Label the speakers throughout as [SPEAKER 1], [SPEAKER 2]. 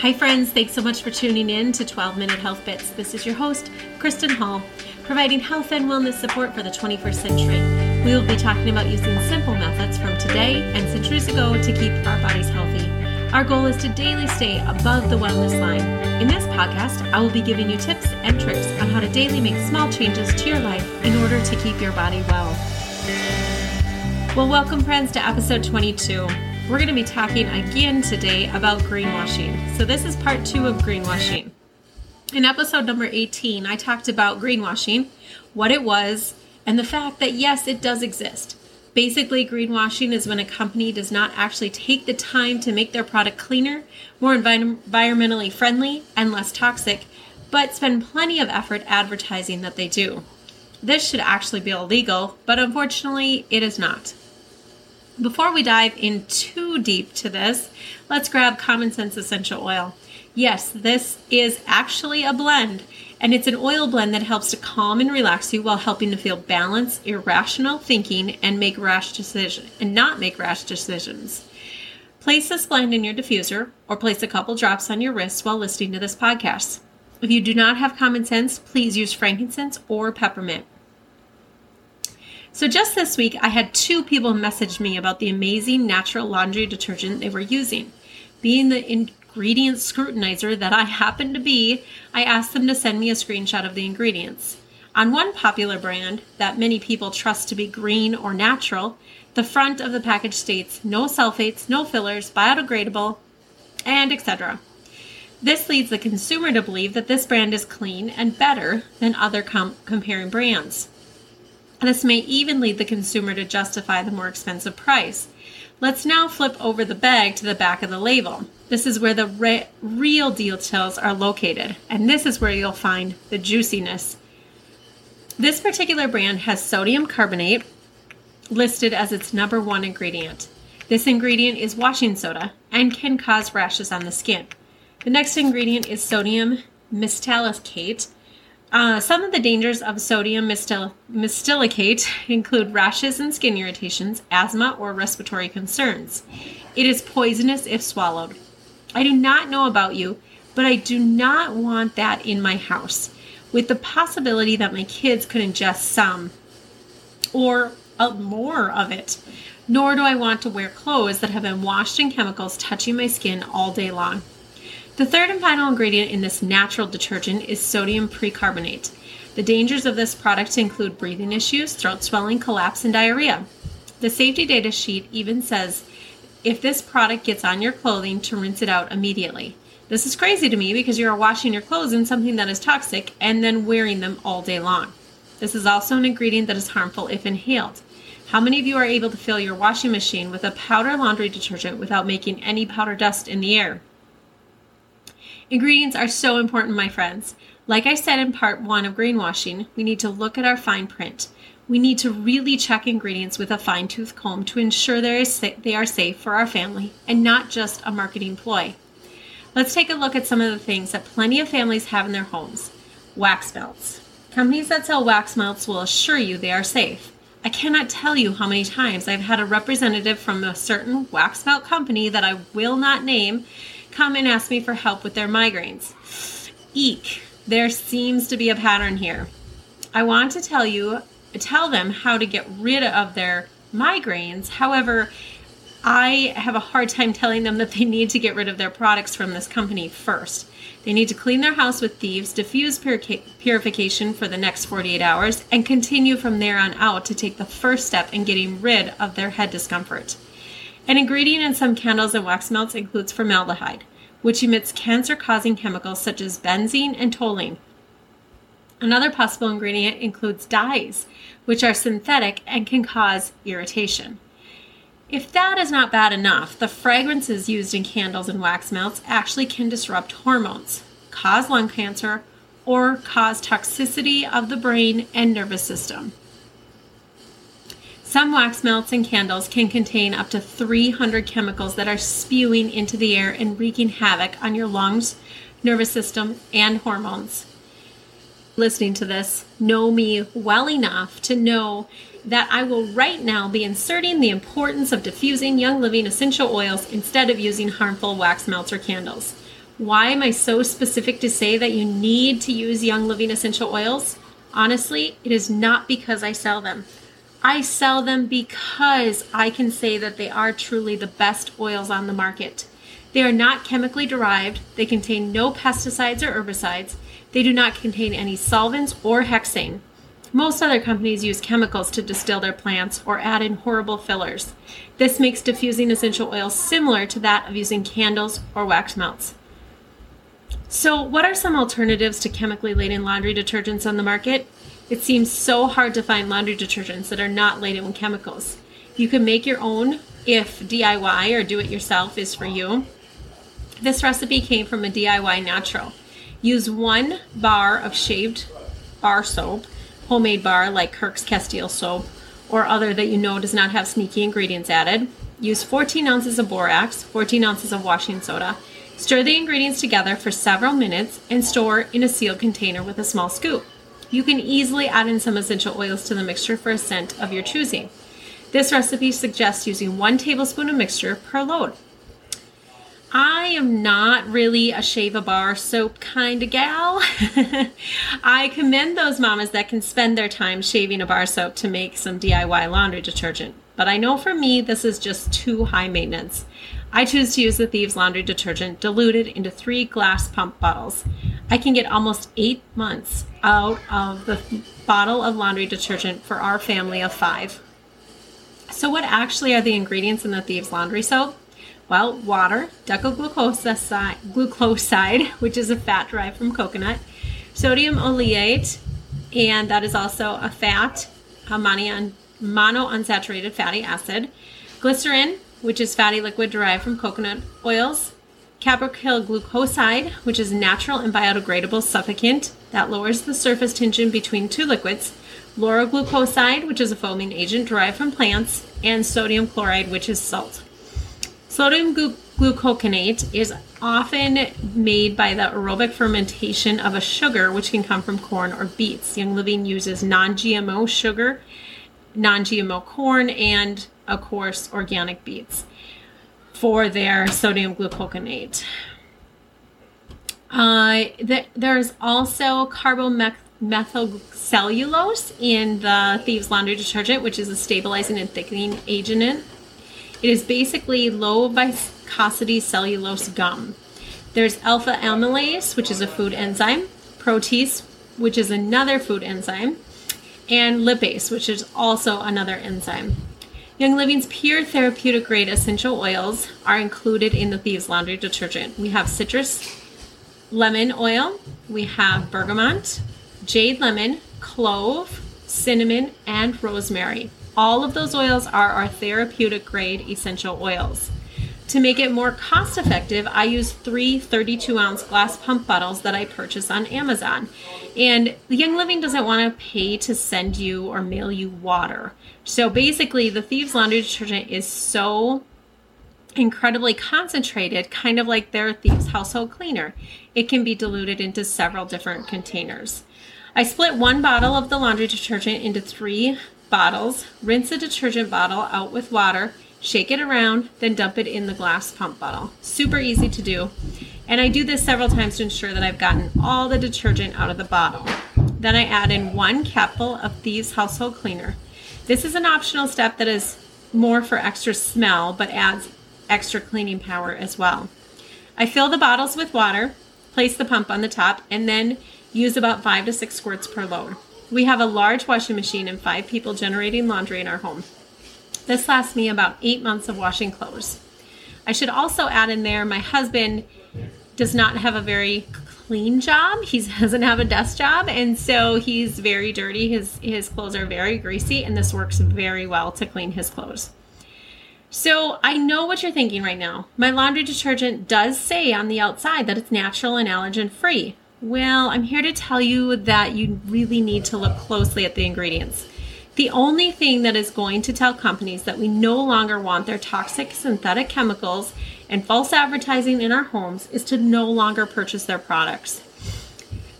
[SPEAKER 1] Hi, friends. Thanks so much for tuning in to 12 Minute Health Bits. This is your host, Kristen Hall, providing health and wellness support for the 21st century. We will be talking about using simple methods from today and centuries ago to keep our bodies healthy. Our goal is to daily stay above the wellness line. In this podcast, I will be giving you tips and tricks on how to daily make small changes to your life in order to keep your body well. Well, welcome, friends, to episode 22. We're going to be talking again today about greenwashing. So, this is part two of greenwashing. In episode number 18, I talked about greenwashing, what it was, and the fact that yes, it does exist. Basically, greenwashing is when a company does not actually take the time to make their product cleaner, more envi- environmentally friendly, and less toxic, but spend plenty of effort advertising that they do. This should actually be illegal, but unfortunately, it is not. Before we dive in too deep to this, let's grab Common Sense Essential Oil. Yes, this is actually a blend, and it's an oil blend that helps to calm and relax you while helping to feel balanced, irrational thinking, and make rash decisions and not make rash decisions. Place this blend in your diffuser or place a couple drops on your wrist while listening to this podcast. If you do not have common sense, please use frankincense or peppermint. So, just this week, I had two people message me about the amazing natural laundry detergent they were using. Being the ingredient scrutinizer that I happen to be, I asked them to send me a screenshot of the ingredients. On one popular brand that many people trust to be green or natural, the front of the package states no sulfates, no fillers, biodegradable, and etc. This leads the consumer to believe that this brand is clean and better than other com- comparing brands. This may even lead the consumer to justify the more expensive price. Let's now flip over the bag to the back of the label. This is where the re- real details are located, and this is where you'll find the juiciness. This particular brand has sodium carbonate listed as its number one ingredient. This ingredient is washing soda and can cause rashes on the skin. The next ingredient is sodium metasilicate, uh, some of the dangers of sodium metasilicate include rashes and skin irritations, asthma, or respiratory concerns. It is poisonous if swallowed. I do not know about you, but I do not want that in my house, with the possibility that my kids could ingest some or uh, more of it. Nor do I want to wear clothes that have been washed in chemicals touching my skin all day long. The third and final ingredient in this natural detergent is sodium percarbonate. The dangers of this product include breathing issues, throat swelling, collapse, and diarrhea. The safety data sheet even says if this product gets on your clothing to rinse it out immediately. This is crazy to me because you are washing your clothes in something that is toxic and then wearing them all day long. This is also an ingredient that is harmful if inhaled. How many of you are able to fill your washing machine with a powder laundry detergent without making any powder dust in the air? Ingredients are so important, my friends. Like I said in part one of greenwashing, we need to look at our fine print. We need to really check ingredients with a fine tooth comb to ensure they are safe for our family and not just a marketing ploy. Let's take a look at some of the things that plenty of families have in their homes. Wax melts. Companies that sell wax melts will assure you they are safe. I cannot tell you how many times I've had a representative from a certain wax melt company that I will not name come and ask me for help with their migraines. Eek, there seems to be a pattern here. I want to tell you, tell them how to get rid of their migraines. However, I have a hard time telling them that they need to get rid of their products from this company first. They need to clean their house with thieves, diffuse purification for the next 48 hours, and continue from there on out to take the first step in getting rid of their head discomfort. An ingredient in some candles and wax melts includes formaldehyde, which emits cancer causing chemicals such as benzene and toluene. Another possible ingredient includes dyes, which are synthetic and can cause irritation. If that is not bad enough, the fragrances used in candles and wax melts actually can disrupt hormones, cause lung cancer, or cause toxicity of the brain and nervous system. Some wax melts and candles can contain up to 300 chemicals that are spewing into the air and wreaking havoc on your lungs, nervous system, and hormones. Listening to this, know me well enough to know that I will right now be inserting the importance of diffusing Young Living essential oils instead of using harmful wax melts or candles. Why am I so specific to say that you need to use Young Living essential oils? Honestly, it is not because I sell them. I sell them because I can say that they are truly the best oils on the market. They are not chemically derived, they contain no pesticides or herbicides, they do not contain any solvents or hexane. Most other companies use chemicals to distill their plants or add in horrible fillers. This makes diffusing essential oils similar to that of using candles or wax melts. So, what are some alternatives to chemically laden laundry detergents on the market? It seems so hard to find laundry detergents that are not laden with chemicals. You can make your own if DIY or do it yourself is for you. This recipe came from a DIY natural. Use one bar of shaved bar soap, homemade bar like Kirk's Castile soap, or other that you know does not have sneaky ingredients added. Use 14 ounces of borax, 14 ounces of washing soda, Stir the ingredients together for several minutes and store in a sealed container with a small scoop. You can easily add in some essential oils to the mixture for a scent of your choosing. This recipe suggests using one tablespoon of mixture per load. I am not really a shave a bar soap kind of gal. I commend those mamas that can spend their time shaving a bar soap to make some DIY laundry detergent. But I know for me, this is just too high maintenance. I choose to use the Thieves Laundry Detergent diluted into three glass pump bottles. I can get almost eight months out of the bottle of laundry detergent for our family of five. So, what actually are the ingredients in the Thieves Laundry soap? Well, water, decoglucoside, which is a fat derived from coconut, sodium oleate, and that is also a fat, a monounsaturated fatty acid, glycerin, which is fatty liquid derived from coconut oils, caproyl glucoside, which is a natural and biodegradable surfactant that lowers the surface tension between two liquids, lauryl glucoside, which is a foaming agent derived from plants, and sodium chloride, which is salt. Sodium glu- glucoconate is often made by the aerobic fermentation of a sugar, which can come from corn or beets. Young Living uses non GMO sugar, non GMO corn, and of course, organic beets for their sodium glucoconate. Uh, th- there's also carbamethylcellulose in the Thieves Laundry Detergent, which is a stabilizing and thickening agent. It is basically low viscosity cellulose gum. There's alpha amylase, which is a food enzyme, protease, which is another food enzyme, and lipase, which is also another enzyme. Young Living's pure therapeutic grade essential oils are included in the Thieves Laundry detergent. We have citrus lemon oil, we have bergamot, jade lemon, clove, cinnamon, and rosemary. All of those oils are our therapeutic grade essential oils. To make it more cost effective, I use three 32 ounce glass pump bottles that I purchase on Amazon. And Young Living doesn't want to pay to send you or mail you water. So basically, the Thieves Laundry Detergent is so incredibly concentrated, kind of like their Thieves Household Cleaner. It can be diluted into several different containers. I split one bottle of the laundry detergent into three bottles, rinse the detergent bottle out with water shake it around, then dump it in the glass pump bottle. Super easy to do. And I do this several times to ensure that I've gotten all the detergent out of the bottle. Then I add in one capful of Thieves Household Cleaner. This is an optional step that is more for extra smell but adds extra cleaning power as well. I fill the bottles with water, place the pump on the top, and then use about five to six squirts per load. We have a large washing machine and five people generating laundry in our home. This lasts me about eight months of washing clothes. I should also add in there my husband does not have a very clean job. He doesn't have a desk job, and so he's very dirty. His his clothes are very greasy, and this works very well to clean his clothes. So I know what you're thinking right now. My laundry detergent does say on the outside that it's natural and allergen free. Well, I'm here to tell you that you really need to look closely at the ingredients. The only thing that is going to tell companies that we no longer want their toxic synthetic chemicals and false advertising in our homes is to no longer purchase their products.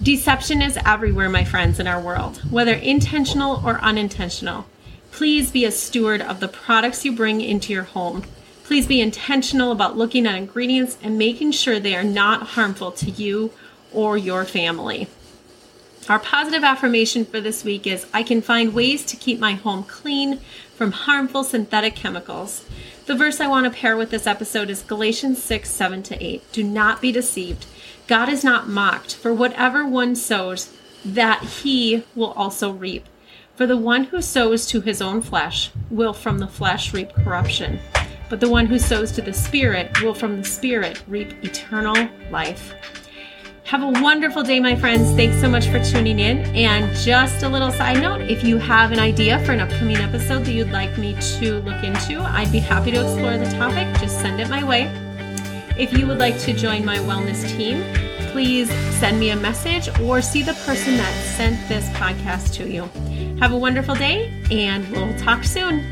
[SPEAKER 1] Deception is everywhere, my friends, in our world, whether intentional or unintentional. Please be a steward of the products you bring into your home. Please be intentional about looking at ingredients and making sure they are not harmful to you or your family. Our positive affirmation for this week is I can find ways to keep my home clean from harmful synthetic chemicals. The verse I want to pair with this episode is Galatians 6 7 to 8. Do not be deceived. God is not mocked, for whatever one sows, that he will also reap. For the one who sows to his own flesh will from the flesh reap corruption, but the one who sows to the Spirit will from the Spirit reap eternal life. Have a wonderful day, my friends. Thanks so much for tuning in. And just a little side note if you have an idea for an upcoming episode that you'd like me to look into, I'd be happy to explore the topic. Just send it my way. If you would like to join my wellness team, please send me a message or see the person that sent this podcast to you. Have a wonderful day, and we'll talk soon.